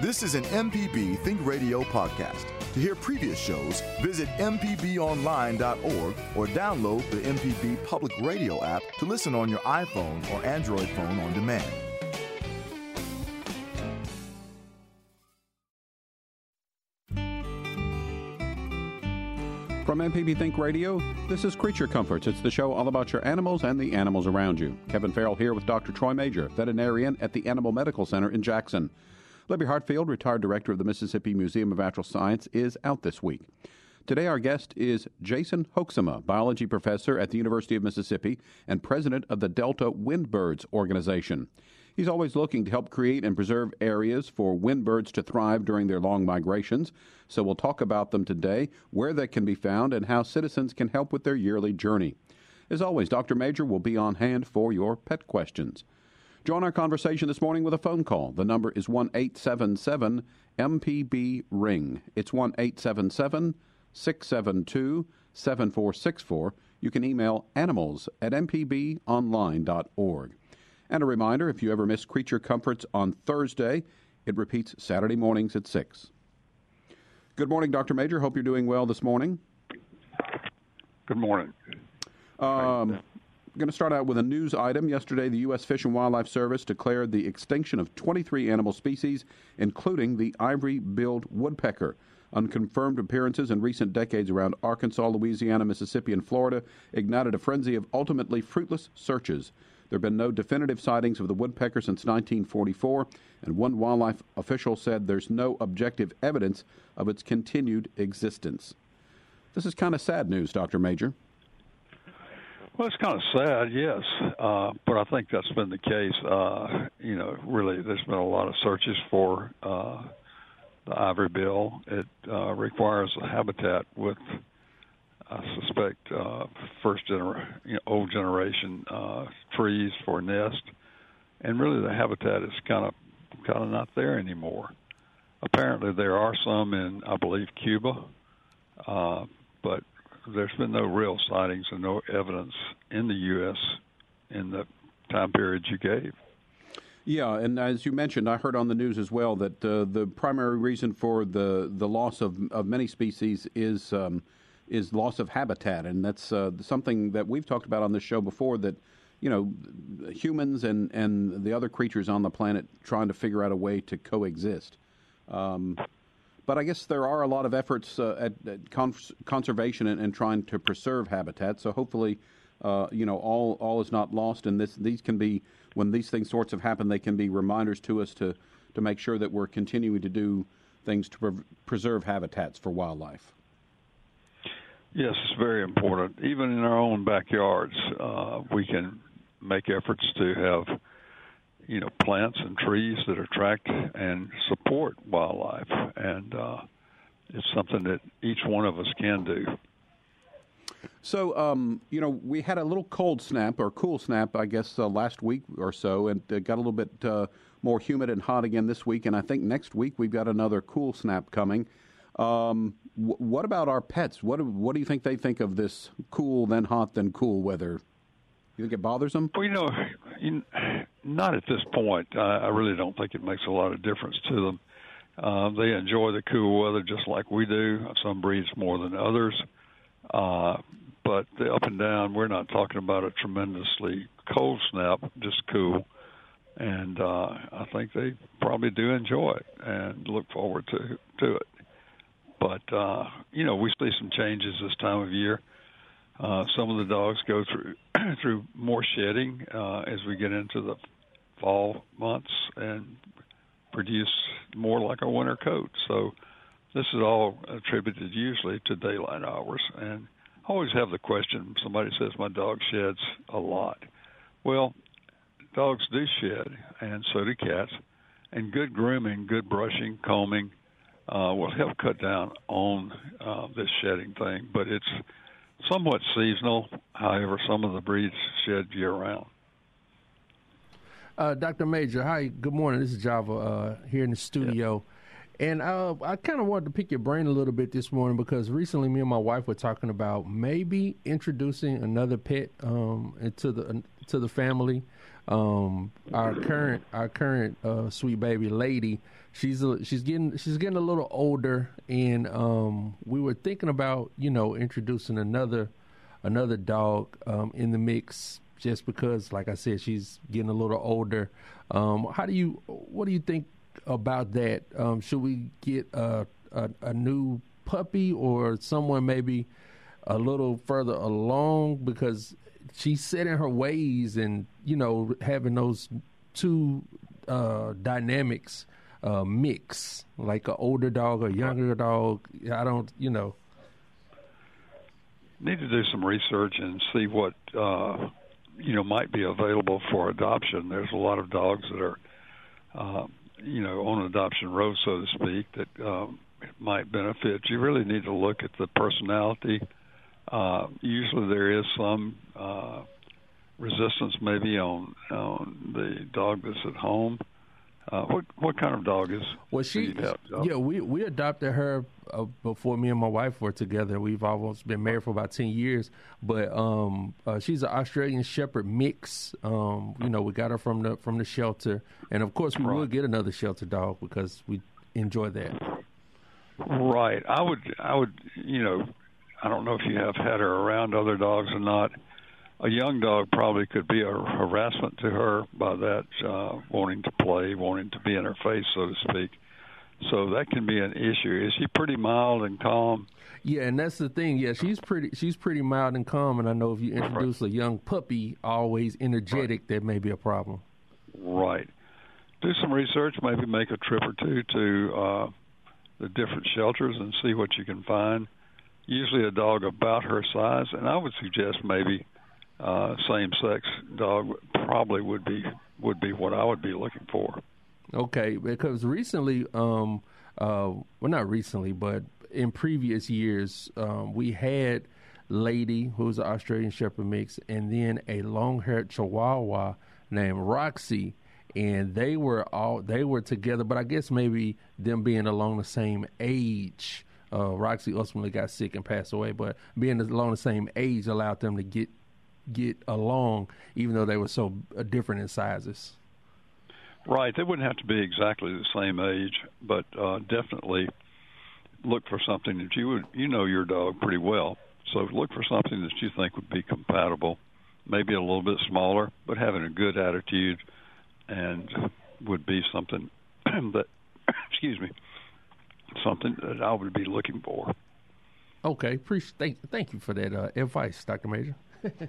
This is an MPB Think Radio podcast. To hear previous shows, visit MPBOnline.org or download the MPB Public Radio app to listen on your iPhone or Android phone on demand. From MPB Think Radio, this is Creature Comforts. It's the show all about your animals and the animals around you. Kevin Farrell here with Dr. Troy Majure, veterinarian at the Animal Medical Center in Jackson. Libby Hartfield, retired director of the Mississippi Museum of Natural Science, is out this week. Today, our guest is Jason Hoeksema, biology professor at the University of Mississippi and president of the Delta Windbirds Organization. He's always looking to help create and preserve areas for windbirds to thrive during their long migrations. So we'll talk about them today, where they can be found, and how citizens can help with their yearly journey. As always, Dr. Majure will be on hand for your pet questions. Join our conversation this morning with a phone call. The number is 1 877 MPB Ring. It's 1 877 672 7464. You can email animals at mpbonline.org. And a reminder if you ever miss Creature Comforts on Thursday, it repeats Saturday mornings at 6. Good morning, Dr. Majure. Hope you're doing well this morning. Good morning. Um, going to start out with a news item. Yesterday, the U.S. Fish and Wildlife Service declared the extinction of 23 animal species, including the ivory billed woodpecker. Unconfirmed appearances in recent decades around Arkansas, Louisiana, Mississippi, and Florida ignited a frenzy of ultimately fruitless searches. There have been no definitive sightings of the woodpecker since 1944, and one wildlife official said there's no objective evidence of its continued existence. This is kind of sad news, Dr. Majure. Well, it's kind of sad, yes, uh, but I think that's been the case. Uh, you know, really, there's been a lot of searches for uh, the ivory bill. It uh, requires a habitat with I suspect uh, first gener- you know, old generation uh, trees for nest, and really the habitat is kind of kind of not there anymore. Apparently, there are some in I believe Cuba, uh, but there's been no real sightings and no evidence in the U.S. in the time periods you gave. Yeah, and as you mentioned, I heard on the news as well that uh, the primary reason for the the loss of of many species is um, is loss of habitat, and that's uh, something that we've talked about on this show before. That you know, humans and and the other creatures on the planet trying to figure out a way to coexist. Um, but I guess there are a lot of efforts uh, at, at cons- conservation and, and, trying to preserve habitat. So hopefully, uh, you know, all all is not lost, and this these can be when these things sorts of happen, they can be reminders to us to to make sure that we're continuing to do things to pre- preserve habitats for wildlife. Yes, it's very important. Even in our own backyards, uh, we can make efforts to have, you know, plants and trees that attract and support wildlife, and uh, it's something that each one of us can do. So, um, you know, we had a little cold snap or cool snap, I guess, uh, last week or so, and it got a little bit uh, more humid and hot again this week. And I think next week we've got another cool snap coming. Um, what about our pets? What do, what do you think they think of this cool, then hot, then cool weather? You think it bothers them? Well, you know, you, not at this point. I, I really don't think it makes a lot of difference to them. Uh, they enjoy the cool weather just like we do. Some breeds more than others. Uh, but the up and down, we're not talking about a tremendously cold snap, just cool. And uh, I think they probably do enjoy it and look forward to to it. But uh, you know, we see some changes this time of year. Uh, some of the dogs go through through more shedding uh, as we get into the fall months and produce more like a winter coat. So this is all attributed usually to daylight hours. And I always have the question: somebody says my dog sheds a lot. Well, dogs do shed, and so do cats. And good grooming, good brushing, combing, uh, will help cut down on uh, this shedding thing. But it's somewhat seasonal. However, some of the breeds shed year round. Uh, Dr. Majure, hi, good morning. This is Java uh, here in the studio. Yeah. And uh, I kind of wanted to pick your brain a little bit this morning because recently me and my wife were talking about maybe introducing another pet um, into the to the family. Um, our current our current uh, sweet baby lady, she's a, she's getting she's getting a little older, and um, we were thinking about you know introducing another another dog um, in the mix, just because, like I said, she's getting a little older. Um, how do you what do you think about that? Um, should we get a, a a new puppy or someone maybe a little further along because she's set in her ways and you know having those two uh, dynamics uh, mix like an older dog a younger dog. I don't you know. Need to do some research and see what uh, you know might be available for adoption. There's a lot of dogs that are uh, you know on adoption road so to speak that um, might benefit. You really need to look at the personality uh, usually there is some uh, resistance maybe on on the dog that's at home. Uh, what what kind of dog is? Well, she yeah we we adopted her uh, before me and my wife were together. We've almost been married for about ten years, but um, uh, she's an Australian Shepherd mix. Um, you know, we got her from the from the shelter, and of course we right. will get another shelter dog because we enjoy that. Right. I would I would you know I don't know if you have had her around other dogs or not. A young dog probably could be a harassment to her by that uh, wanting to play, wanting to be in her face, so to speak. So that can be an issue. Is she pretty mild and calm? Yeah, and that's the thing. Yeah, she's pretty. She's pretty mild and calm. And I know if you introduce right. a young puppy, always energetic, right. that may be a problem. Right. Do some research. Maybe make a trip or two to uh, the different shelters and see what you can find usually a dog about her size, and I would suggest maybe uh, same-sex dog probably would be would be what I would be looking for. Okay, because recently, um, uh, well, not recently, but in previous years, um, we had Lady, who's an Australian Shepherd mix, and then a long-haired Chihuahua named Roxy, and they were all they were together. But I guess maybe them being along the same age uh, Roxy ultimately got sick and passed away, but being along the same age allowed them to get get along, even though they were so uh, different in sizes. Right, they wouldn't have to be exactly the same age, but uh, definitely look for something that you would you know your dog pretty well. So look for something that you think would be compatible, maybe a little bit smaller, but having a good attitude, and would be something that excuse me something that I would be looking for. Okay, appreciate thank, thank you for that uh, advice, Doctor Majure.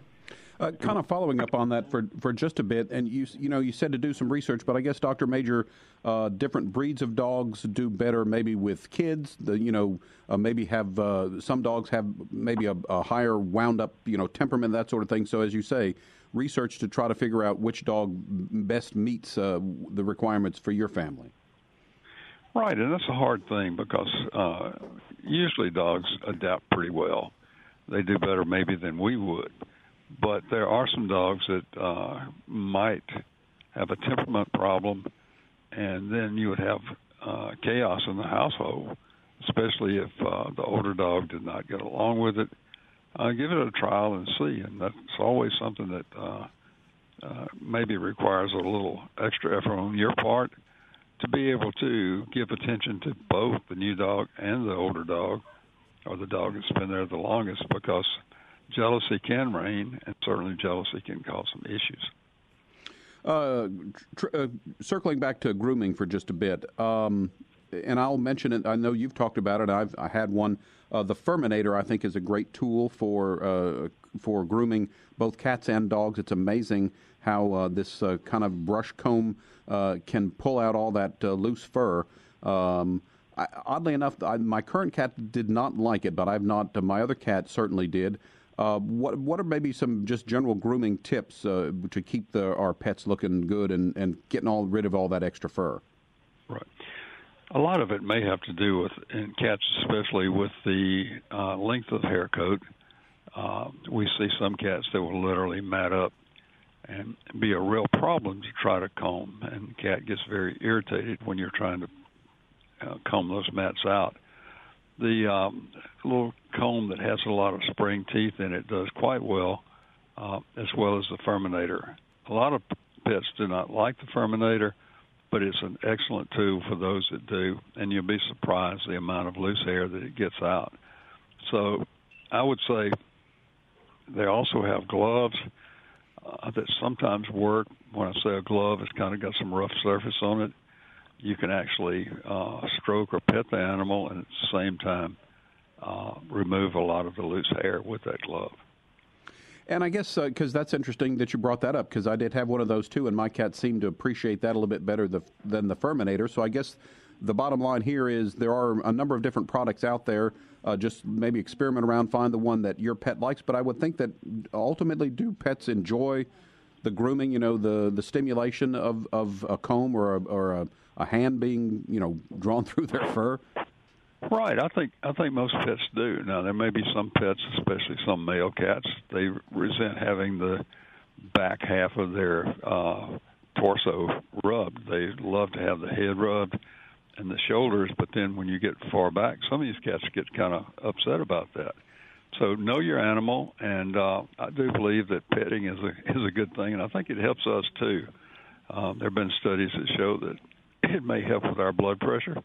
uh, kind of following up on that for for just a bit, and you you know you said to do some research, but I guess Doctor Majure, uh, different breeds of dogs do better maybe with kids. The you know uh, maybe have uh, some dogs have maybe a, a, higher wound up you know temperament that sort of thing. So as you say, research to try to figure out which dog best meets uh, the requirements for your family. Right, and that's a hard thing because uh, usually dogs adapt pretty well. They do better maybe than we would, but there are some dogs that uh, might have a temperament problem, and then you would have uh, chaos in the household, especially if uh, the older dog did not get along with it. Uh, give it a trial and see, and that's always something that uh, uh, maybe requires a little extra effort on your part to be able to give attention to both the new dog and the older dog, or the dog that's been there the longest, because jealousy can reign, and certainly jealousy can cause some issues. Uh, tr- uh, circling back to grooming for just a bit, um, and I'll mention it. I know you've talked about it. I've I had one. Uh, the Furminator, I think, is a great tool for uh, for grooming both cats and dogs. It's amazing how uh, this uh, kind of brush comb uh, can pull out all that uh, loose fur. Um, I, oddly enough, I, my current cat did not like it, but I've not. Uh, my other cat certainly did. Uh, what what are maybe some just general grooming tips to keep the, our pets looking good and, and getting all rid of all that extra fur? Right. A lot of it may have to do with, in cats especially, with the length of hair coat. we see some cats that will literally mat up and be a real problem to try to comb. And the cat gets very irritated when you're trying to uh, comb those mats out. The um, little comb that has a lot of spring teeth in it does quite well, uh, as well as the Furminator. A lot of pets do not like the Furminator, but it's an excellent tool for those that do, and you'll be surprised the amount of loose hair that it gets out. So I would say they also have gloves that sometimes work. When I say a glove, it's kind of got some rough surface on it. You can actually uh, stroke or pet the animal, and at the same time uh, remove a lot of the loose hair with that glove. And I guess because uh, that's interesting that you brought that up because I did have one of those too, and my cat seemed to appreciate that a little bit better the, than the Furminator. So I guess the bottom line here is there are a number of different products out there. Uh, just maybe experiment around, find the one that your pet likes. But I would think that ultimately, do pets enjoy the grooming? You know, the the stimulation of, of a comb or a, or a, a hand being you know drawn through their fur. Right. I think I think most pets do. Now there may be some pets, especially some male cats, they resent having the back half of their uh, torso rubbed. They love to have the head rubbed and the shoulders, but then when you get far back, some of these cats get kind of upset about that. So know your animal, and uh, I do believe that petting is a is a good thing, and I think it helps us too. Um, there have been studies that show that it may help with our blood pressure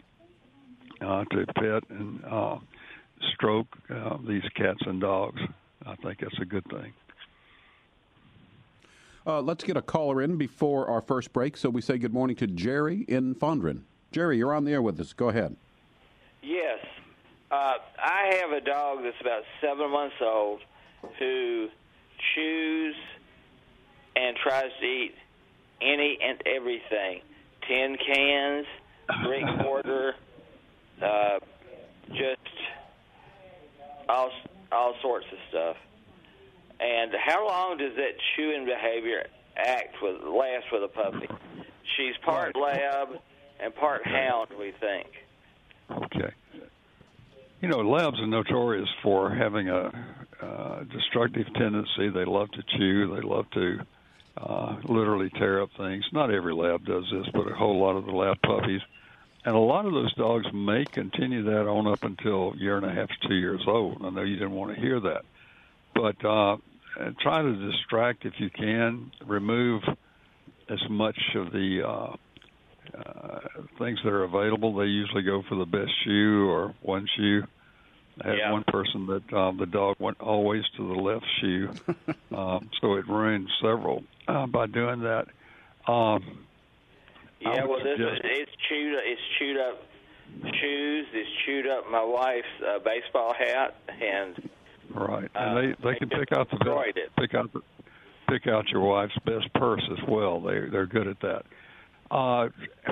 uh, to pet and uh, stroke uh, these cats and dogs. I think that's a good thing. Uh, let's get a caller in before our first break. So we say good morning to Jerry in Fondren. Jerry, you're on the air with us. Go ahead. Yes. Uh, I have a dog that's about seven months old who chews and tries to eat any and everything tin cans, drink water, uh, just all all sorts of stuff. And how long does that chewing behavior act with last with a puppy? She's part lab and part hound, we think. Okay. You know, labs are notorious for having a uh, destructive tendency. They love to chew. They love to uh, literally tear up things. Not every lab does this, but a whole lot of the lab puppies and a lot of those dogs may continue that on up until a year and a half to two years old. I know you didn't want to hear that, but uh, try to distract if you can. Remove as much of the uh, uh, things that are available. They usually go for the best shoe or one shoe. I had yeah. one person that uh, the dog went always to the left shoe, um, so it ruined several uh, by doing that. Um, yeah, well, this is, it's chewed. It's chewed up shoes. It's chewed up my wife's uh, baseball hat, and right. And they they can pick out the best, it. pick out the pick out your wife's best purse as well. They they're good at that. Uh,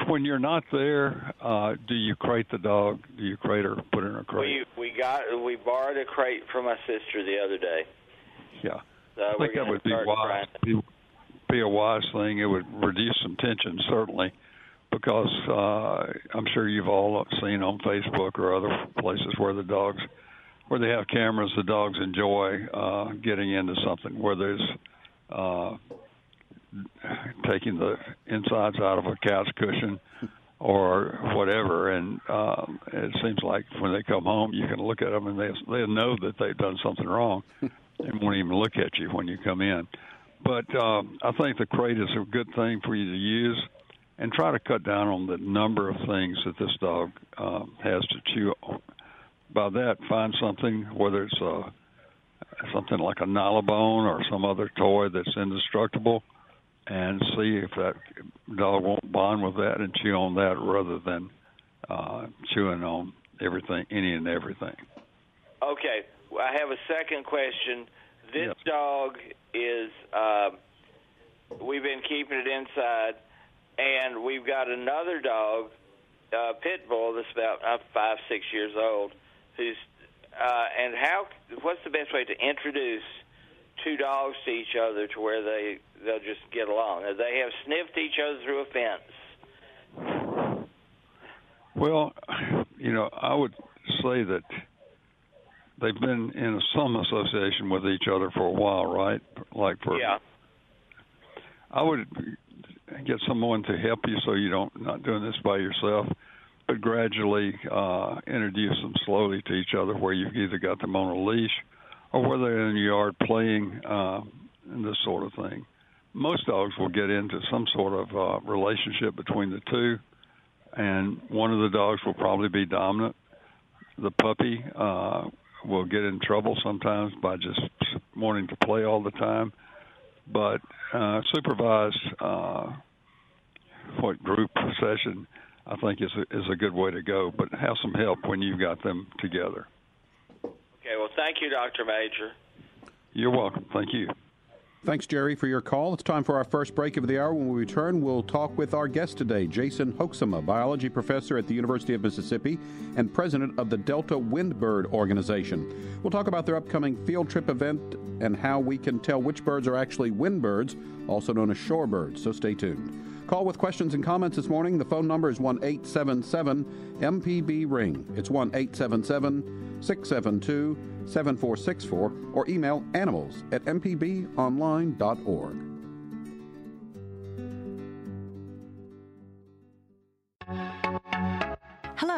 when you're not there, uh, do you crate the dog? Do you crate her, put her in a crate? We we got we borrowed a crate from my sister the other day. Yeah, so I think that would be wise. Be, be a wise thing. It would reduce some tension certainly because uh, I'm sure you've all seen on Facebook or other places where the dogs, where they have cameras, the dogs enjoy uh, getting into something where there's uh, taking the insides out of a couch cushion or whatever. And um, it seems like when they come home, you can look at them and they they know that they've done something wrong and won't even look at you when you come in. But um, I think the crate is a good thing for you to use and try to cut down on the number of things that this dog um, has to chew on. By that, find something, whether it's a, something like a Nylabone or some other toy that's indestructible, and see if that dog won't bond with that and chew on that rather than uh, chewing on everything, any and everything. Okay, I have a second question. This yes. dog is, uh, we've been keeping it inside and we've got another dog, uh, pit bull, that's about uh, five, six years old, who's uh, and how? What's the best way to introduce two dogs to each other to where they they'll just get along? They have sniffed each other through a fence. Well, you know, I would say that they've been in some association with each other for a while, right? Like for yeah. I would get someone to help you so you don't not doing this by yourself, but gradually uh, introduce them slowly to each other where you've either got them on a leash or where they're in the yard playing uh, and this sort of thing. most dogs will get into some sort of uh, relationship between the two, and one of the dogs will probably be dominant. The puppy uh, will get in trouble sometimes by just wanting to play all the time, but uh, supervised uh, what group session I think is a, is a good way to go. But have some help when you've got them together. Okay. Well, thank you, Dr. Majure. You're welcome. Thank you. Thanks, Jerry, for your call. It's time for our first break of the hour. When we return, we'll talk with our guest today, Jason Hoeksema, biology professor at the University of Mississippi and president of the Delta Windbird Organization. We'll talk about their upcoming field trip event and how we can tell which birds are actually windbirds, also known as shorebirds. So stay tuned. Call with questions and comments this morning. The phone number is 1 877 MPB Ring. It's 1 877 672 7464 or email animals at mpbonline.org.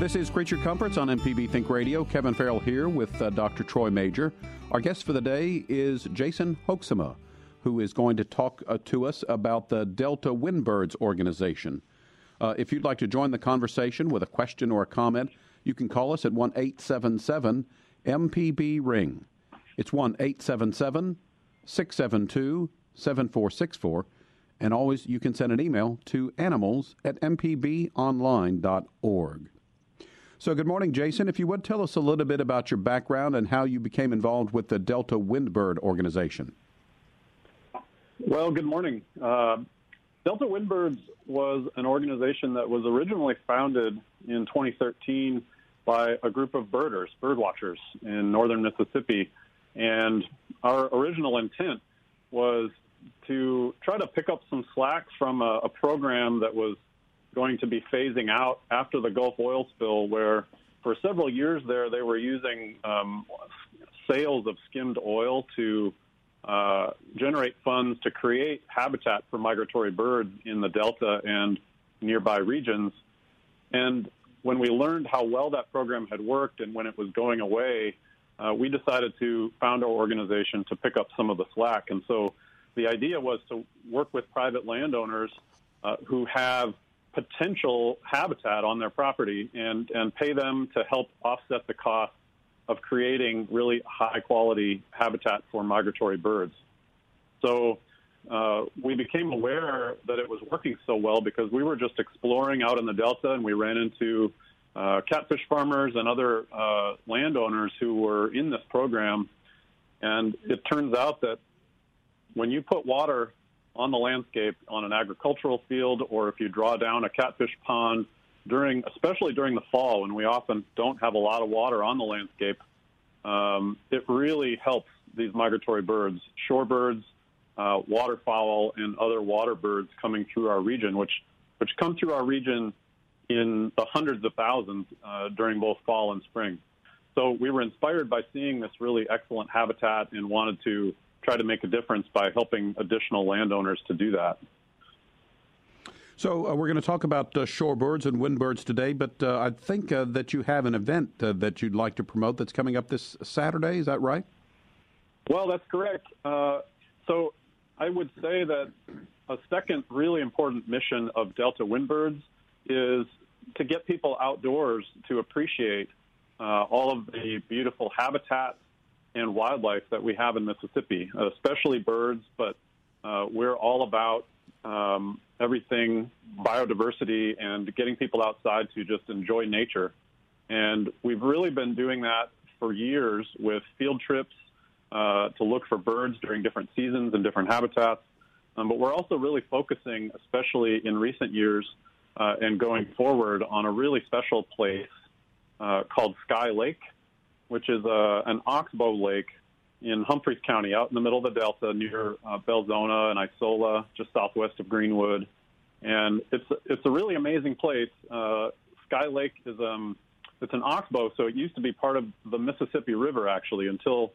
This is Creature Comforts on MPB Think Radio. Kevin Farrell here with uh, Dr. Troy Majure. Our guest for the day is Jason Hoeksema, who is going to talk uh, to us about the Delta Windbirds organization. Uh, if you'd like to join the conversation with a question or a comment, you can call us at 1 877 MPB Ring. It's 1 877 672 7464. And always you can send an email to animals at mpbonline.org. So, good morning, Jason. If you would tell us a little bit about your background and how you became involved with the Delta Windbird organization. Well, good morning. Uh, Delta Windbirds was an organization that was originally founded in 2013 by a group of birders, bird watchers in northern Mississippi. And our original intent was to try to pick up some slack from a, a program that was going to be phasing out after the Gulf oil spill, where for several years there they were using um, sales of skimmed oil to uh, generate funds to create habitat for migratory birds in the Delta and nearby regions. And when we learned how well that program had worked and when it was going away, uh, we decided to found our organization to pick up some of the slack. And so the idea was to work with private landowners uh, who have potential habitat on their property and, and pay them to help offset the cost of creating really high quality habitat for migratory birds. So uh, we became aware that it was working so well because we were just exploring out in the Delta and we ran into uh, catfish farmers and other uh, landowners who were in this program. And it turns out that when you put water on the landscape on an agricultural field or if you draw down a catfish pond during, especially during the fall when we often don't have a lot of water on the landscape, um, it really helps these migratory birds, shorebirds, uh, waterfowl, and other water birds coming through our region, which which come through our region in the hundreds of thousands uh, during both fall and spring. So we were inspired by seeing this really excellent habitat and wanted to try to make a difference by helping additional landowners to do that. So uh, we're going to talk about uh, shorebirds and windbirds today, but uh, I think uh, that you have an event uh, that you'd like to promote that's coming up this Saturday. Is that right? Well, that's correct. Uh, so I would say that a second really important mission of Delta Windbirds is to get people outdoors to appreciate all of the beautiful habitats and wildlife that we have in Mississippi, especially birds, but uh, we're all about um, everything biodiversity and getting people outside to just enjoy nature. And we've really been doing that for years with field trips uh, to look for birds during different seasons and different habitats. Um, but we're also really focusing, especially in recent years uh, and going forward, on a really special place uh, called Sky Lake which is a, an oxbow lake in Humphreys County, out in the middle of the Delta, near uh, Belzoni and Isola, just southwest of Greenwood. And it's it's a really amazing place. Uh, Sky Lake is um, it's an oxbow, so it used to be part of the Mississippi River actually until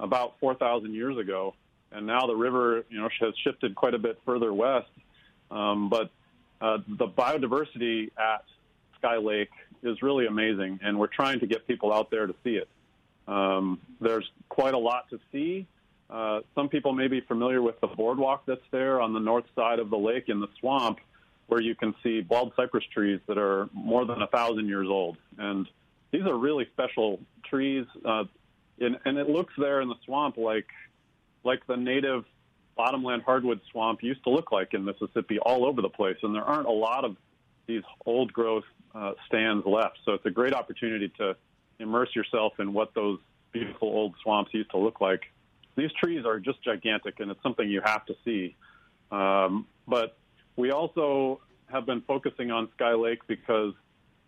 about 4,000 years ago, and now the river you know has shifted quite a bit further west. Um, but uh, the biodiversity at Sky Lake is really amazing, and we're trying to get people out there to see it. Um, there's quite a lot to see. Uh, some people may be familiar with the boardwalk that's there on the north side of the lake in the swamp, where you can see bald cypress trees that are more than a thousand years old. And these are really special trees, uh, and, and it looks there in the swamp like like the native bottomland hardwood swamp used to look like in Mississippi, all over the place. And there aren't a lot of these old growth uh, stands left, so it's a great opportunity to immerse yourself in what those beautiful old swamps used to look like. These trees are just gigantic, and it's something you have to see. Um, but we also have been focusing on Sky Lake because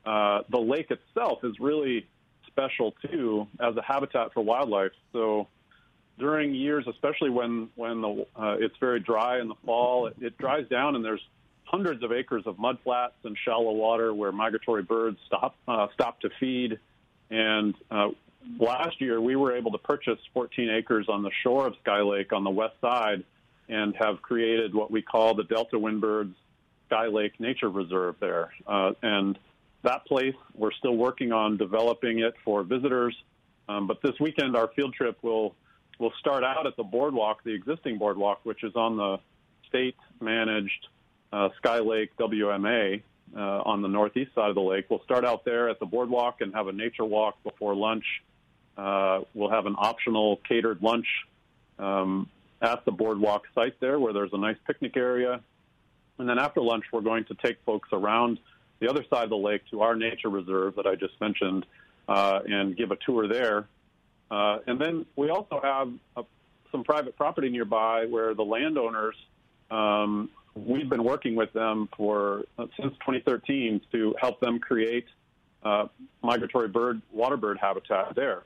uh, the lake itself is really special too as a habitat for wildlife. So during years, especially when when the, uh, it's very dry in the fall, it, it dries down and there's hundreds of acres of mudflats and shallow water where migratory birds stop uh, stop to feed. And uh, last year, we were able to purchase 14 acres on the shore of Sky Lake on the west side, and have created what we call the Delta Windbirds Sky Lake Nature Reserve there. Uh, and that place, we're still working on developing it for visitors. Um, but this weekend, our field trip will will start out at the boardwalk, the existing boardwalk, which is on the state managed uh, Sky Lake WMA uh, on the northeast side of the lake. We'll start out there at the boardwalk and have a nature walk before lunch. Uh, we'll have an optional catered lunch um, at the boardwalk site there where there's a nice picnic area. And then after lunch, we're going to take folks around the other side of the lake to our nature reserve that I just mentioned uh, and give a tour there. Uh, and then we also have a, some private property nearby where the landowners um, we've been working with them for uh, since 2013 to help them create uh, migratory bird, water bird habitat there.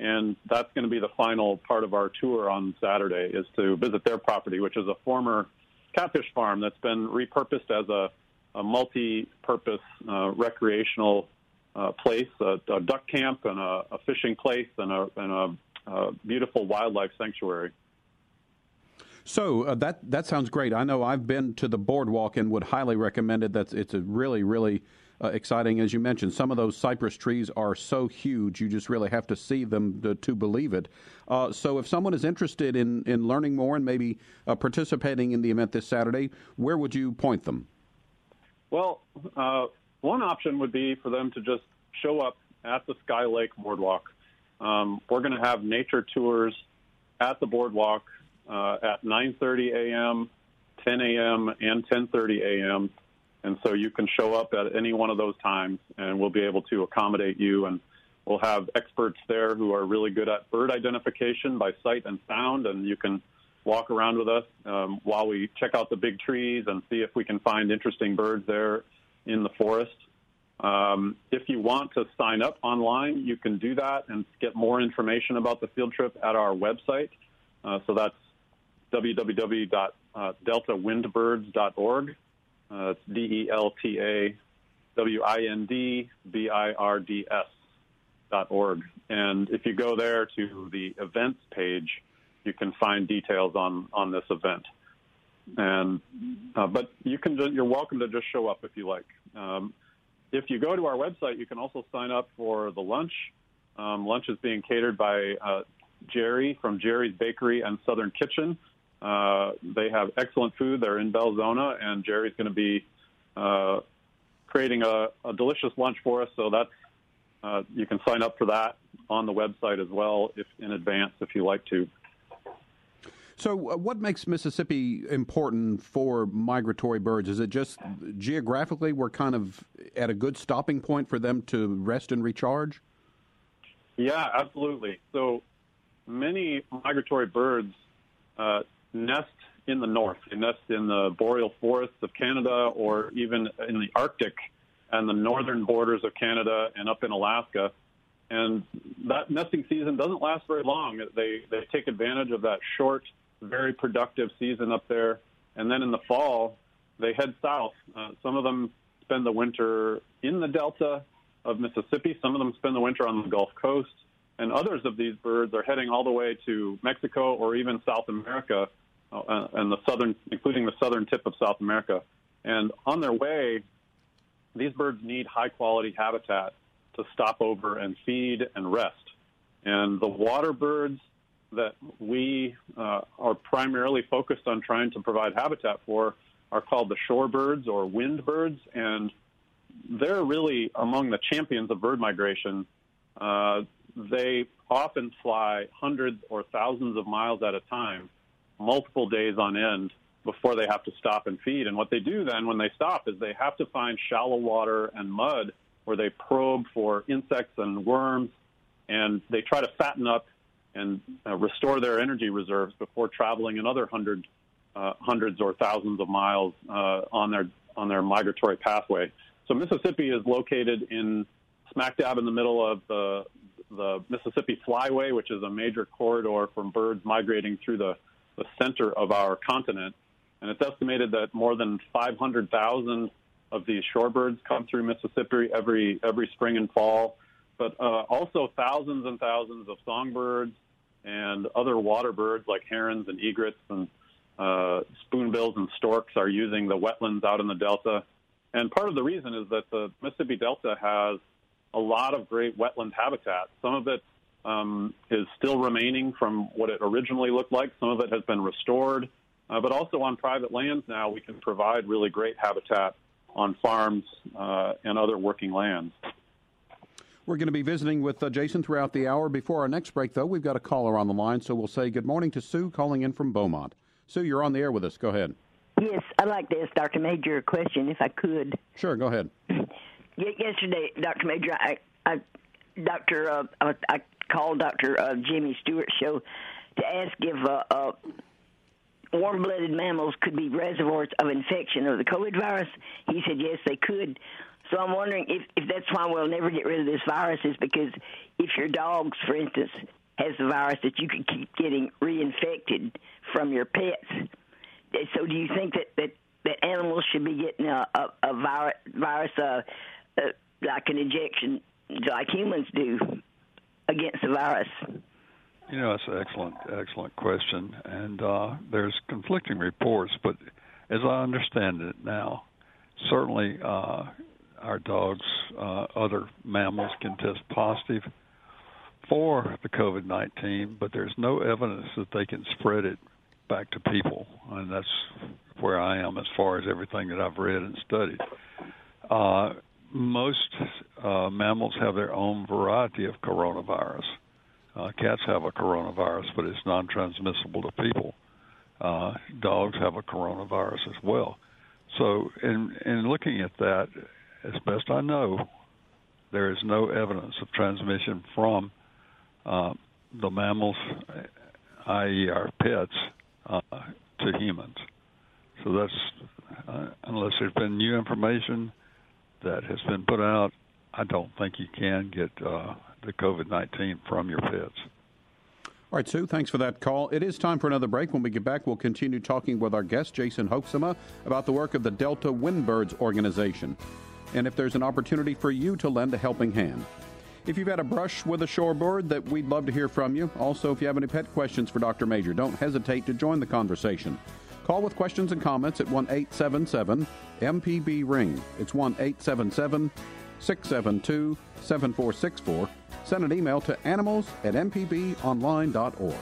And that's going to be the final part of our tour on Saturday is to visit their property, which is a former catfish farm that's been repurposed as a, a multi-purpose uh, recreational uh, place, a, a, duck camp and a, a fishing place and a, and a beautiful wildlife sanctuary. So uh, that that sounds great. I know I've been to the boardwalk and would highly recommend it. That's it's a really really uh, exciting. As you mentioned, some of those cypress trees are so huge you just really have to see them to, to believe it. Uh, so if someone is interested in in learning more and maybe uh, participating in the event this Saturday, where would you point them? Well, uh, one option would be for them to just show up at the Sky Lake Boardwalk. Um, we're going to have nature tours at the boardwalk uh, at 9:30 a.m., 10 a.m., and 10:30 a.m. And so you can show up at any one of those times, and we'll be able to accommodate you. And we'll have experts there who are really good at bird identification by sight and sound, and you can walk around with us um, while we check out the big trees and see if we can find interesting birds there in the forest. Um, if you want to sign up online, you can do that and get more information about the field trip at our website. Uh, so that's www.deltawindbirds.org. Uh, it's D E L T A W I N D B I R D S dot org. And if you go there to the events page, you can find details on, on this event. And uh, but you can you're welcome to just show up if you like. Um, if you go to our website, you can also sign up for the lunch. Um, lunch is being catered by uh, Jerry from Jerry's Bakery and Southern Kitchen. Uh, they have excellent food. They're in Belzoni, and Jerry's going to be uh, creating a, a, delicious lunch for us. So that's uh, you can sign up for that on the website as well, if in advance, if you like to. So, uh, what makes Mississippi important for migratory birds? Is it just geographically we're kind of at a good stopping point for them to rest and recharge? Yeah, absolutely. So many migratory birds uh, nest in the north. They nest in the boreal forests of Canada or even in the Arctic and the northern borders of Canada and up in Alaska. and that nesting season doesn't last very long. They they take advantage of that short, very productive season up there, and then in the fall they head south. Uh, some of them spend the winter in the delta of Mississippi. Some of them spend the winter on the Gulf Coast, and others of these birds are heading all the way to Mexico or even South America, uh, and the southern, including the southern tip of South America. And on their way, these birds need high quality habitat to stop over and feed and rest. And the water birds that we uh, are primarily focused on trying to provide habitat for are called the shorebirds or wind birds, and they're really among the champions of bird migration. Uh, they often fly hundreds or thousands of miles at a time, multiple days on end, before they have to stop and feed. And what they do then when they stop is they have to find shallow water and mud where they probe for insects and worms, and they try to fatten up and uh, restore their energy reserves before traveling another hundred, uh, hundreds or thousands of miles uh, on their on their migratory pathway. So Mississippi is located in smack dab in the middle of the the Mississippi Flyway, which is a major corridor from birds migrating through the, the center of our continent. And it's estimated that more than 500,000 of these shorebirds come through Mississippi every every spring and fall, but uh, also thousands and thousands of songbirds and other water birds like herons and egrets and uh, spoonbills and storks are using the wetlands out in the delta. And part of the reason is that the Mississippi Delta has a lot of great wetland habitat. Some of it um, is still remaining from what it originally looked like. Some of it has been restored. Uh, but also on private lands now, we can provide really great habitat on farms uh, and other working lands. We're going to be visiting with uh, Jason throughout the hour. Before our next break, though, we've got a caller on the line, so we'll say good morning to Sue calling in from Beaumont. Sue, you're on the air with us. Go ahead. Yes, I'd like to ask Dr. Majure a question if I could. Sure, go ahead. Yesterday, Dr. Majure, I, I Dr. Uh, I called Dr. Uh, Jimmy Stewart's show to ask if uh, uh, warm-blooded mammals could be reservoirs of infection of the COVID virus. He said yes, they could. So I'm wondering if, if that's why we'll never get rid of this virus is because if your dogs, for instance, has the virus that you could keep getting reinfected from your pets. So do you think that that, that animals should be getting a, a, a virus, virus uh, uh, like an injection like humans do virus? You know, it's an excellent, excellent question, and uh, there's conflicting reports. But as I understand it now, certainly uh, our dogs, uh, other mammals can test positive for the COVID-19, but there's no evidence that they can spread it back to people, and that's where I am as far as everything that I've read and studied. Uh, most uh, mammals have their own variety of coronavirus. Uh, cats have a coronavirus, but it's non-transmissible to people. Uh, dogs have a coronavirus as well. So, in in looking at that, as best I know, there is no evidence of transmission from uh, the mammals, i.e., our pets, uh, to humans. So that's uh, unless there's been new information that has been put out, I don't think you can get uh, the COVID 19 from your pets. All right, Sue, thanks for that call. It is time for another break. When we get back, we'll continue talking with our guest, Jason Hoeksema, about the work of the Delta Windbirds organization and if there's an opportunity for you to lend a helping hand. If you've had a brush with a shorebird, that we'd love to hear from you. Also, if you have any pet questions for Dr. Majure, don't hesitate to join the conversation. Call with questions and comments at 1 877 MPB Ring. It's 1 877 672 7464. Send an email to animals at mpbonline.org.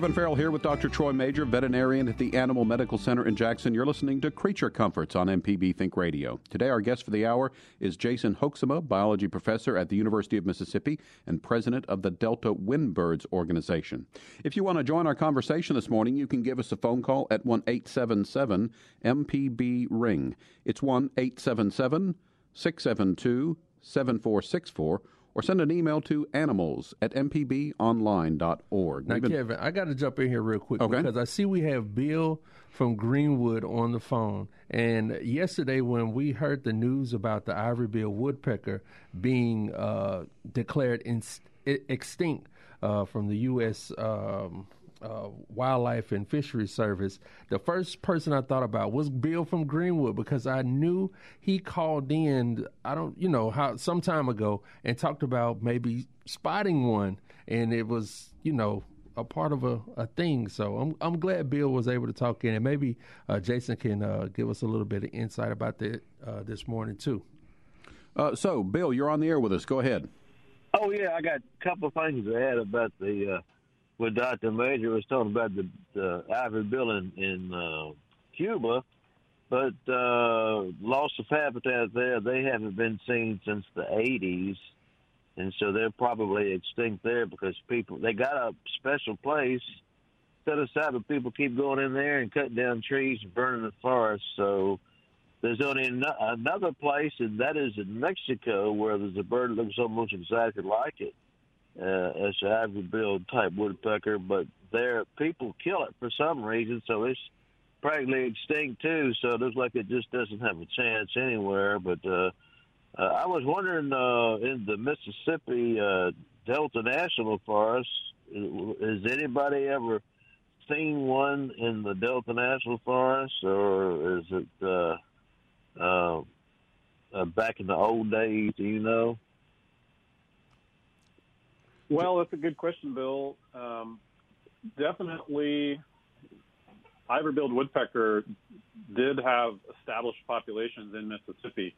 Kevin Farrell here with Dr. Troy Majure, veterinarian at the Animal Medical Center in Jackson. You're listening to Creature Comforts on MPB Think Radio. Today, our guest for the hour is Jason Hoeksema, biology professor at the University of Mississippi and president of the Delta Windbirds Organization. If you want to join our conversation this morning, you can give us a phone call at 1 877 MPB Ring. It's 1 877 672 7464 or send an email to animals at mpbonline.org. Now, been... Kevin, I got to jump in here real quick okay. because I see we have Bill from Greenwood on the phone. And yesterday, when we heard the news about the ivory bill woodpecker being uh, declared in, extinct uh, from the U.S. Um, uh, Wildlife and Fisheries Service, the first person I thought about was Bill from Greenwood because I knew he called in. I don't, you know, how some time ago and talked about maybe spotting one, and it was, you know, a part of a, a thing. So I'm I'm glad Bill was able to talk in, and maybe uh, Jason can uh, give us a little bit of insight about that uh, this morning too. Uh, so, Bill, you're on the air with us. Go ahead. Oh yeah, I got a couple of things to add about the what Dr. Majure was talking about the, the ivory bill in, in uh, Cuba, but uh, loss of habitat there they haven't been seen since the 80s, and so they're probably extinct there because people they got a special place set aside, but people keep going in there and cutting down trees and burning the forest. So there's only another place, and that is in Mexico, where there's a bird that looks almost exactly like it. Uh, it's an ivory-billed type woodpecker, but there people kill it for some reason, so it's practically extinct too. So it looks like it just doesn't have a chance anywhere. But uh, uh, I was wondering uh, in the Mississippi uh, Delta National Forest, has anybody ever seen one in the Delta National Forest, or is it? Uh, uh, uh, back in the old days? Do you know? Well, that's a good question, Bill. Um, definitely, ivory-billed woodpecker did have established populations in Mississippi.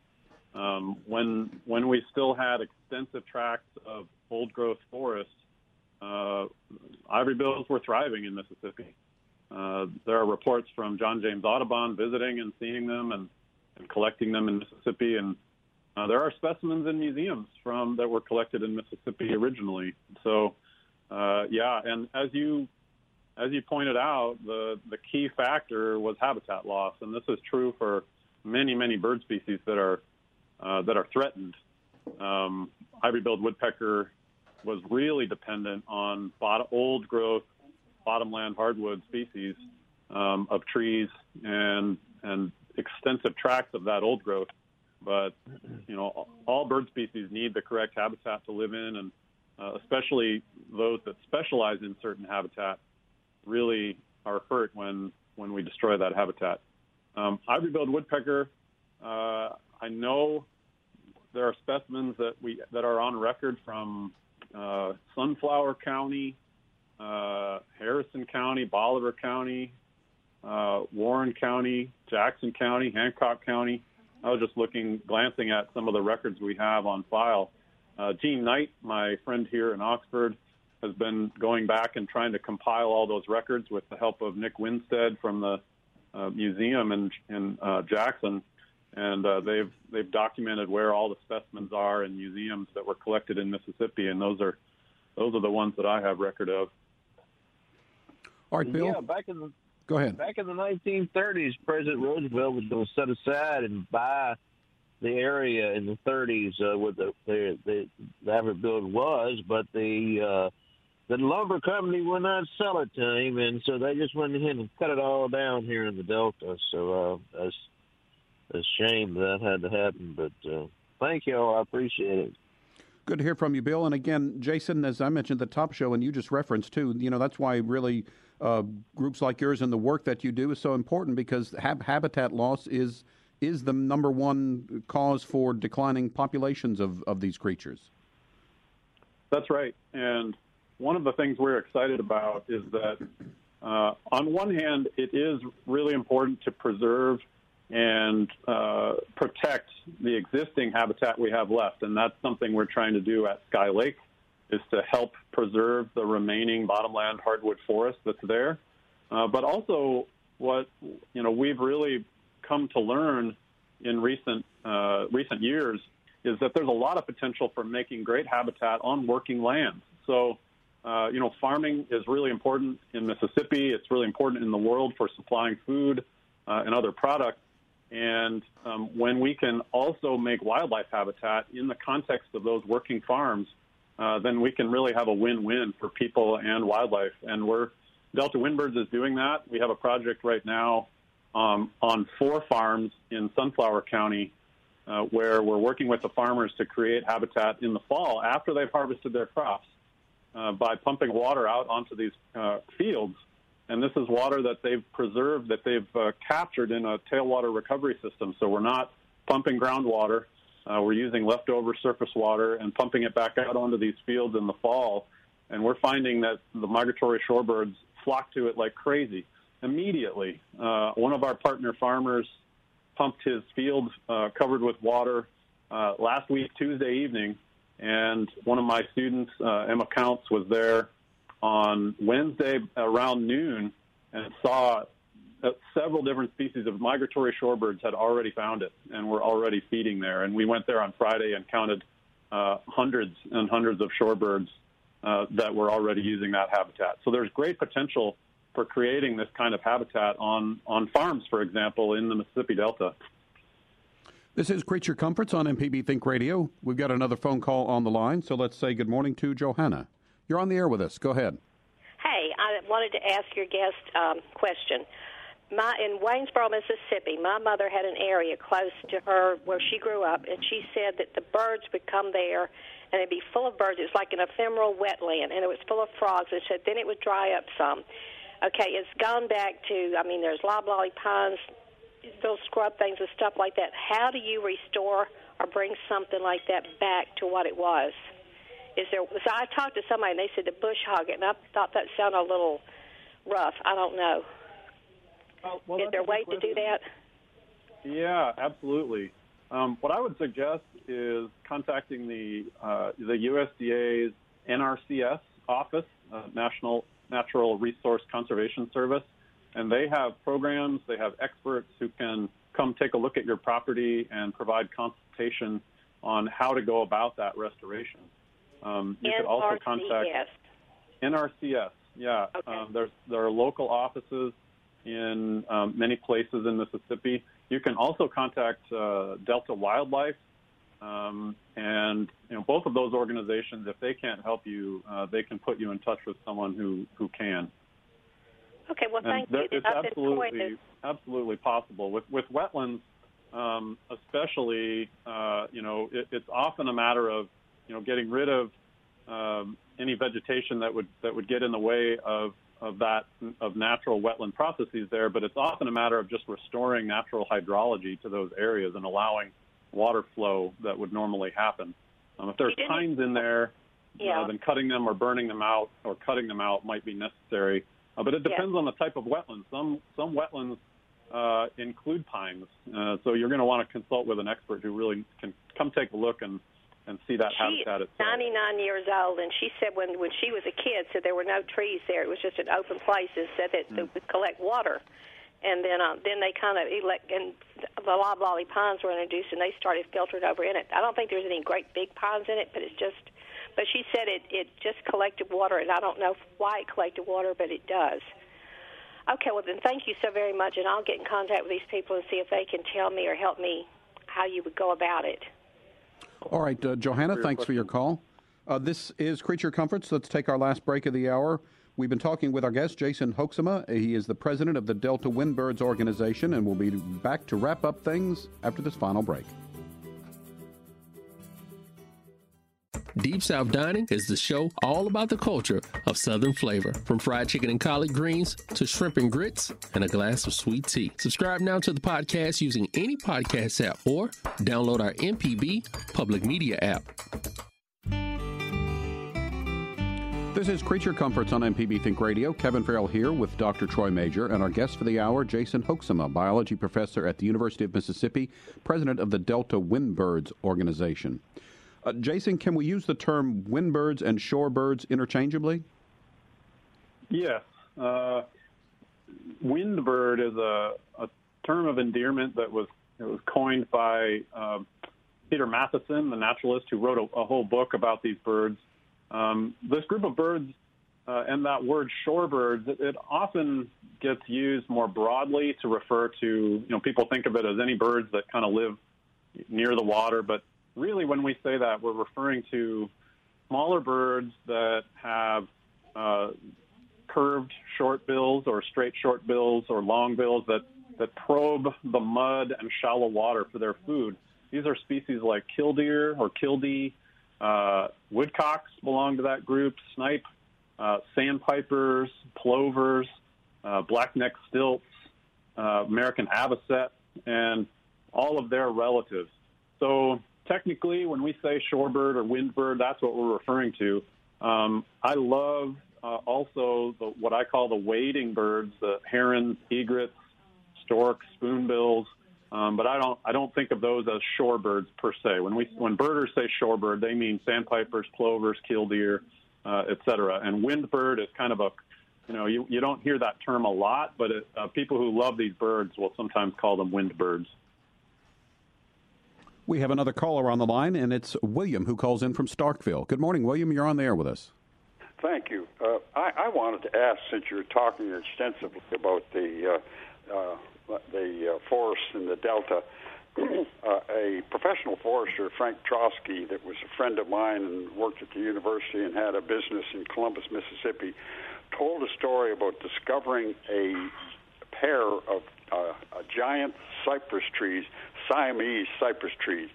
Um, when when we still had extensive tracts of old-growth forest, uh, ivory-bills were thriving in Mississippi. Uh, there are reports from John James Audubon visiting and seeing them, and and collecting them in Mississippi. And uh, there are specimens in museums from that were collected in Mississippi originally. So, uh, yeah, and as you as you pointed out, the the key factor was habitat loss, and this is true for many many bird species that are uh, that are threatened. Um, ivory-billed woodpecker was really dependent on old growth bottomland hardwood species um, of trees and and extensive tracts of that old growth. But you know, all bird species need the correct habitat to live in, and uh, especially those that specialize in certain habitat really are hurt when when we destroy that habitat. Um, ivory-billed woodpecker. Uh, I know there are specimens that we that are on record from uh, Sunflower County, uh, Harrison County, Bolivar County, uh, Warren County, Jackson County, Hancock County. I was just looking, glancing at some of the records we have on file. Uh, Gene Knight, my friend here in Oxford, has been going back and trying to compile all those records with the help of Nick Winstead from the uh, museum in, in uh, Jackson, and uh, they've they've documented where all the specimens are in museums that were collected in Mississippi, and those are those are the ones that I have record of. All right, Bill. Yeah, back in the Go ahead. Back in the 1930s, President Roosevelt was going to set aside and buy the area in the 30s uh, where the the, the, building was, but the uh, the lumber company would not sell it to him, and so they just went ahead and cut it all down here in the Delta. So uh, that's a shame that had to happen, but uh, thank you all. I appreciate it. Good to hear from you, Bill. And again, Jason, as I mentioned the top show, and you just referenced too, you know, that's why really uh, groups like yours and the work that you do is so important because hab- habitat loss is is the number one cause for declining populations of, of these creatures. That's right. And one of the things we're excited about is that, uh, on one hand, it is really important to preserve and uh, protect the existing habitat we have left. And that's something we're trying to do at Sky Lake is to help preserve the remaining bottomland hardwood forest that's there. Uh, but also, what you know we've really come to learn in recent uh, recent years is that there's a lot of potential for making great habitat on working land. So, uh, you know, farming is really important in Mississippi. It's really important in the world for supplying food uh, and other products. And um, when we can also make wildlife habitat in the context of those working farms, uh, then we can really have a win-win for people and wildlife. And we're Delta Windbirds is doing that. We have a project right now um, on four farms in Sunflower County uh, where we're working with the farmers to create habitat in the fall after they've harvested their crops uh, by pumping water out onto these uh, fields. And this is water that they've preserved, that they've uh, captured in a tailwater recovery system. So we're not pumping groundwater. Uh, we're using leftover surface water and pumping it back out onto these fields in the fall. And we're finding that the migratory shorebirds flock to it like crazy immediately. Uh, one of our partner farmers pumped his field uh, covered with water uh, last week, Tuesday evening, and one of my students, uh, Emma Counts, was there on Wednesday around noon and saw several different species of migratory shorebirds had already found it and were already feeding there. And we went there on Friday and counted uh, hundreds and hundreds of shorebirds uh, that were already using that habitat. So there's great potential for creating this kind of habitat on, on farms, for example, in the Mississippi Delta. This is Creature Comforts on MPB Think Radio. We've got another phone call on the line, so let's say good morning to Johanna. You're on the air with us. Go ahead. Hey, I wanted to ask your guest um, question. My in Waynesboro, Mississippi, my mother had an area close to her where she grew up, and she said that the birds would come there, and it'd be full of birds. It's like an ephemeral wetland, and it was full of frogs. And said then it would dry up some. Okay, it's gone back to. I mean, there's loblolly pines, those scrub things and stuff like that. How do you restore or bring something like that back to what it was? Is there? So I talked to somebody and they said to bush hog it, and I thought that sounded a little rough. I don't know. Well, well, is there a way to do that? Yeah, absolutely. Um, what I would suggest is contacting the uh, the USDA's NRCS office, uh, National Natural Resource Conservation Service, and they have programs. They have experts who can come take a look at your property and provide consultation on how to go about that restoration. Um, you NRCS. could also contact NRCS. Yeah, okay. um, there's there are local offices in um, many places in Mississippi. You can also contact uh, Delta Wildlife, um, and you know both of those organizations. If they can't help you, uh, they can put you in touch with someone who who can. Okay, well, thank you. It's I've absolutely absolutely possible with with wetlands, um, especially. Uh, you know, it, it's often a matter of you know getting rid of um, any vegetation that would that would get in the way of of that of natural wetland processes there. But it's often a matter of just restoring natural hydrology to those areas and allowing water flow that would normally happen. Um, if there's pines in there, Yeah. uh, then cutting them or burning them out or cutting them out might be necessary. Uh, but it Yeah. depends on the type of wetland. Some some wetlands uh, include pines, uh, so you're going to want to consult with an expert who really can come take a look and and see that She's habitat itself. 99 years old, and she said when when she was a kid, said there were no trees there. It was just an open place. And said that they would collect water, and then um, then they kind of elect and the loblolly pines were introduced, and they started filtering over in it. I don't think there's any great big pines in it, but it's just. But she said it it just collected water, and I don't know why it collected water, but it does. Okay, well then, thank you so very much, and I'll get in contact with these people and see if they can tell me or help me how you would go about it. All right, uh, Johanna, your thanks for your call. Uh, this is Creature Comforts. Let's take our last break of the hour. We've been talking with our guest, Jason Hoeksema. He is the president of the Delta Windbirds organization, and we'll be back to wrap up things after this final break. Deep South Dining is the show all about the culture of Southern flavor, from fried chicken and collard greens to shrimp and grits and a glass of sweet tea. Subscribe now to the podcast using any podcast app or download our MPB public media app. This is Creature Comforts on MPB Think Radio. Kevin Farrell here with Dr. Troy Majure and our guest for the hour, Jason Hoeksema, biology professor at the University of Mississippi, president of the Delta Windbirds organization. Uh, Jason, can we use the term windbirds and shorebirds interchangeably? Yes. Uh, windbird is a, a term of endearment that was it was coined by uh, Peter Matthiessen, the naturalist who wrote a, a whole book about these birds. Um, this group of birds uh, and that word shorebirds, it, it often gets used more broadly to refer to, you know, people think of it as any birds that kind of live near the water, but really when we say that, we're referring to smaller birds that have uh, curved short bills or straight short bills or long bills that, that probe the mud and shallow water for their food. These are species like killdeer or kildee. Uh, woodcocks belong to that group, snipe, uh, sandpipers, plovers, uh, black-necked stilts, uh, American avocet, and all of their relatives. So technically, when we say shorebird or windbird, that's what we're referring to. Um, I love uh, also the, what I call the wading birds, the herons, egrets, storks, spoonbills. Um, but I don't I don't think of those as shorebirds per se. When we when birders say shorebird, they mean sandpipers, plovers, killdeer, uh, et cetera. And windbird is kind of a you know you, you don't hear that term a lot, but it, uh, people who love these birds will sometimes call them windbirds. We have another caller on the line, and it's William who calls in from Starkville. Good morning, William. You're on the air with us. Thank you. Uh, I, I, wanted to ask, since you're talking extensively about the uh, uh, the uh, forests in the Delta, uh, a professional forester, Frank Trosky, that was a friend of mine and worked at the university and had a business in Columbus, Mississippi, told a story about discovering a pair of uh, giant cypress trees, Siamese cypress trees.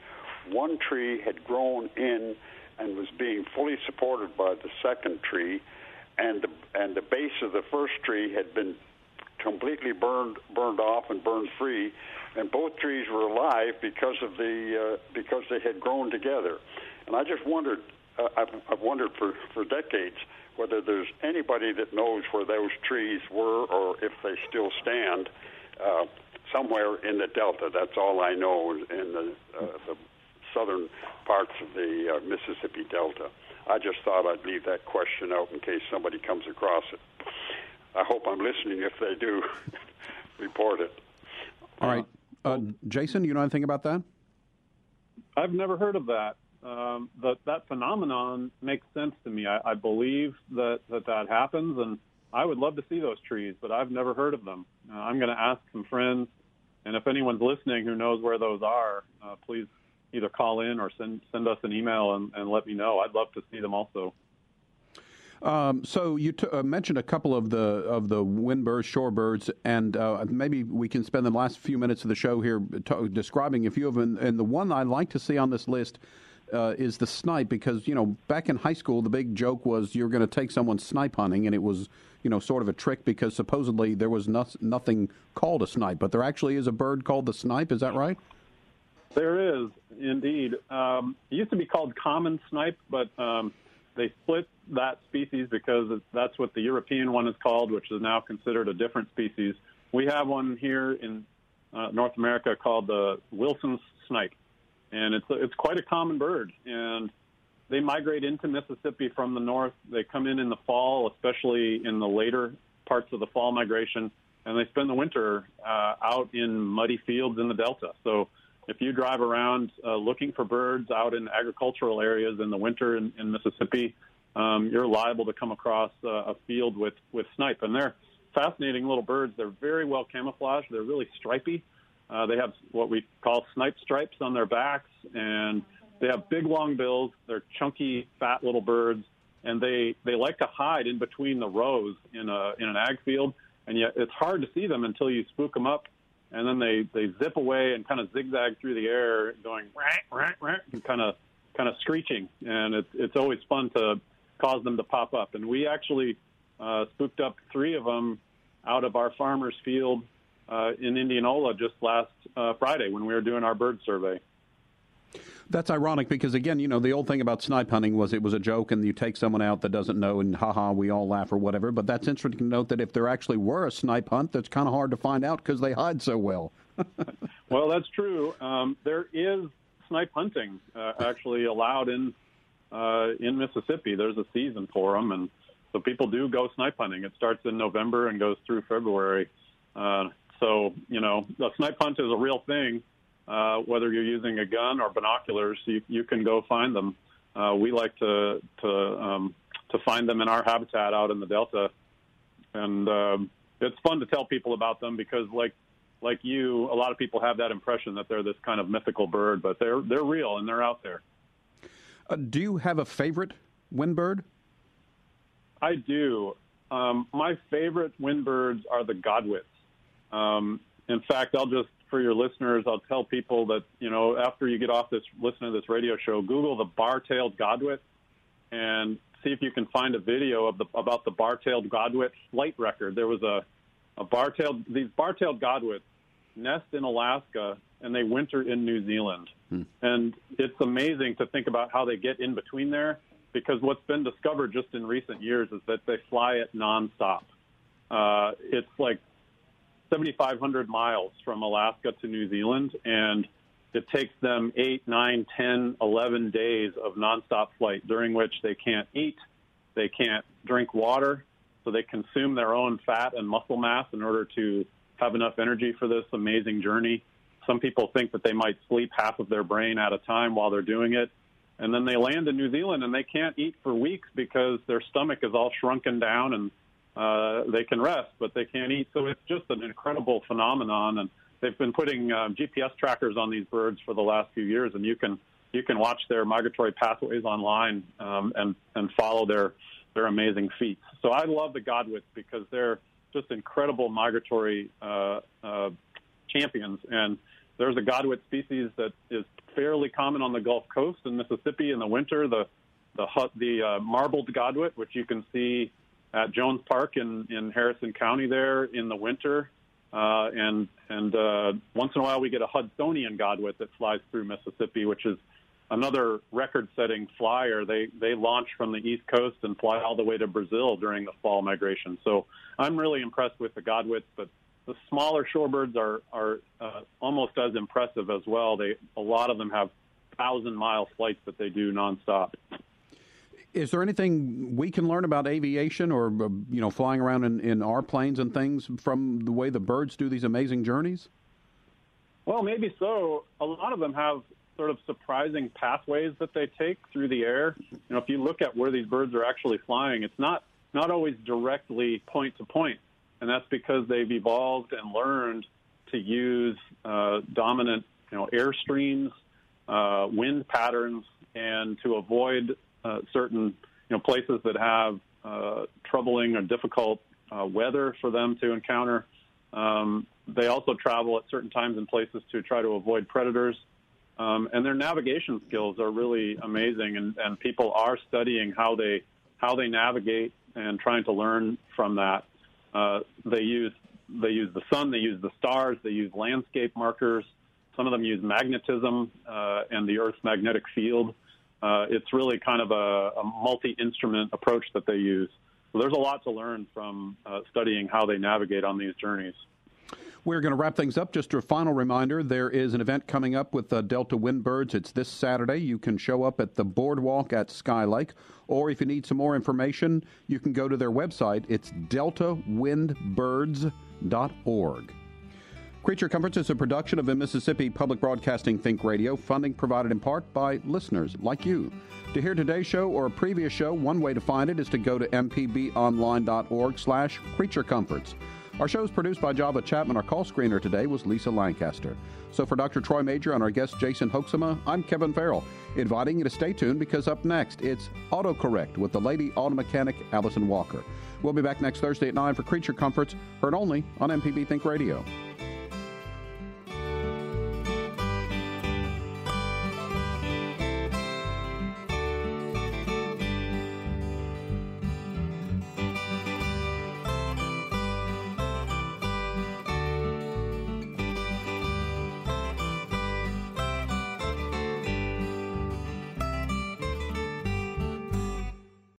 One tree had grown in and was being fully supported by the second tree, and the, and the base of the first tree had been completely burned burned off and burned free, and both trees were alive because of the uh, because they had grown together. And I just wondered, uh, I've, I've wondered for for decades whether there's anybody that knows where those trees were or if they still stand. Uh, somewhere in the delta. That's all I know in the, uh, the southern parts of the uh, Mississippi Delta. I just thought I'd leave that question out in case somebody comes across it. I hope I'm listening. If they do, report it. All right. Uh, Jason, you know anything about that? I've never heard of that. Um, that that phenomenon makes sense to me. I, I believe that, that that happens, and I would love to see those trees, but I've never heard of them. Uh, I'm going to ask some friends, and if anyone's listening who knows where those are, uh, please either call in or send send us an email and, and let me know. I'd love to see them also. Um, so you t- uh, mentioned a couple of the of the windbirds, shorebirds, and uh, maybe we can spend the last few minutes of the show here t- describing a few of them. And the one I'd like to see on this list uh, is the snipe, because you know back in high school the big joke was you're going to take someone snipe hunting, and it was you know sort of a trick because supposedly there was no- nothing called a snipe, but there actually is a bird called the snipe. Is that right? There is indeed. Um, it used to be called common snipe, but um, they split that species because that's what the European one is called, which is now considered a different species. We have one here in uh, North America called the Wilson's snipe, and it's it's quite a common bird. And they migrate into Mississippi from the north. They come in in the fall, especially in the later parts of the fall migration, and they spend the winter uh, out in muddy fields in the delta. So if you drive around uh, looking for birds out in agricultural areas in the winter in, in Mississippi, um, you're liable to come across uh, a field with, with snipe. And they're fascinating little birds. They're very well camouflaged. They're really stripy. Uh, they have what we call snipe stripes on their backs, and they have big, long bills. They're chunky, fat little birds, and they, they like to hide in between the rows in, a, in an ag field. And yet it's hard to see them until you spook them up and then they they zip away and kind of zigzag through the air, going rank rank rank, and kind of kind of screeching, and it's it's always fun to cause them to pop up. And we actually uh, spooked up three of them out of our farmer's field uh, in Indianola just last uh, Friday when we were doing our bird survey. That's ironic because again, you know, the old thing about snipe hunting was it was a joke and you take someone out that doesn't know and haha, we all laugh or whatever. But that's interesting to note that if there actually were a snipe hunt, that's kind of hard to find out because they hide so well. well, that's true. Um, there is snipe hunting uh, actually allowed in uh, in Mississippi. There's a season for them, and so people do go snipe hunting. It starts in November and goes through February. Uh, so you know, the snipe hunt is a real thing. Uh, whether you're using a gun or binoculars, you, you can go find them. Uh, we like to to um, to find them in our habitat out in the Delta. And um, it's fun to tell people about them because, like like you, a lot of people have that impression that they're this kind of mythical bird, but they're they're real and they're out there. Uh, do you have a favorite wind bird? I do. Um, my favorite wind birds are the godwits. Um, in fact, I'll just for your listeners, I'll tell people that you know after you get off this, listen to this radio show, Google the bar-tailed godwit, and see if you can find a video of the about the bar-tailed godwit flight record. There was a a bar-tailed these bar-tailed godwits nest in Alaska and they winter in New Zealand. Hmm. And it's amazing to think about how they get in between there because what's been discovered just in recent years is that they fly it nonstop. Uh, it's like 7,500 miles from Alaska to New Zealand, and it takes them 8, 9, 10, 11 days of nonstop flight during which they can't eat, they can't drink water, so they consume their own fat and muscle mass in order to have enough energy for this amazing journey. Some people think that they might sleep half of their brain at a time while they're doing it. And then they land in New Zealand and they can't eat for weeks because their stomach is all shrunken down and uh, they can rest, but they can't eat. So it's just an incredible phenomenon. And they've been putting um, GPS trackers on these birds for the last few years, and you can you can watch their migratory pathways online um, and and follow their their amazing feats. So I love the godwits because they're just incredible migratory uh, uh, champions. And there's a godwit species that is fairly common on the Gulf Coast in Mississippi in the winter. The the the uh, marbled godwit, which you can see at Jones Park in in Harrison County there in the winter. Uh, and and uh, once in a while we get a Hudsonian godwit that flies through Mississippi, which is another record-setting flyer. They they launch from the East Coast and fly all the way to Brazil during the fall migration. So I'm really impressed with the godwits, but the smaller shorebirds are are uh, almost as impressive as well. They a lot of them have thousand mile flights that they do nonstop. Is there anything we can learn about aviation or uh, you know flying around in, in our planes and things from the way the birds do these amazing journeys? Well, maybe so. A lot of them have sort of surprising pathways that they take through the air. You know, if you look at where these birds are actually flying, it's not not always directly point to point. point, and that's because they've evolved and learned to use uh, dominant, you know, air streams, uh, wind patterns, and to avoid uh, certain, you know, places that have uh, troubling or difficult uh, weather for them to encounter. Um, they also travel at certain times and places to try to avoid predators. Um, and their navigation skills are really amazing, and, and people are studying how they how they navigate and trying to learn from that. Uh, they use they use the sun, they use the stars, they use landscape markers. Some of them use magnetism uh, and the Earth's magnetic field. Uh, it's really kind of a, a multi-instrument approach that they use. So there's a lot to learn from uh, studying how they navigate on these journeys. We're going to wrap things up. Just a final reminder there is an event coming up with uh, Delta Windbirds. It's this Saturday. You can show up at the boardwalk at Sky Lake, or if you need some more information, you can go to their website. It's deltawindbirds.org. Creature Comforts is a production of the Mississippi Public Broadcasting Think Radio, funding provided in part by listeners like you. To hear today's show or a previous show, one way to find it is to go to mpbonline.org slash creature comforts. Our show is produced by Java Chapman. Our call screener today was Lisa Lancaster. So for Dr. Troy Majure and our guest Jason Hoeksema, I'm Kevin Farrell, inviting you to stay tuned because up next it's AutoCorrect with the lady auto mechanic Allison Walker. We'll be back next Thursday at 9 for Creature Comforts, heard only on MPB Think Radio.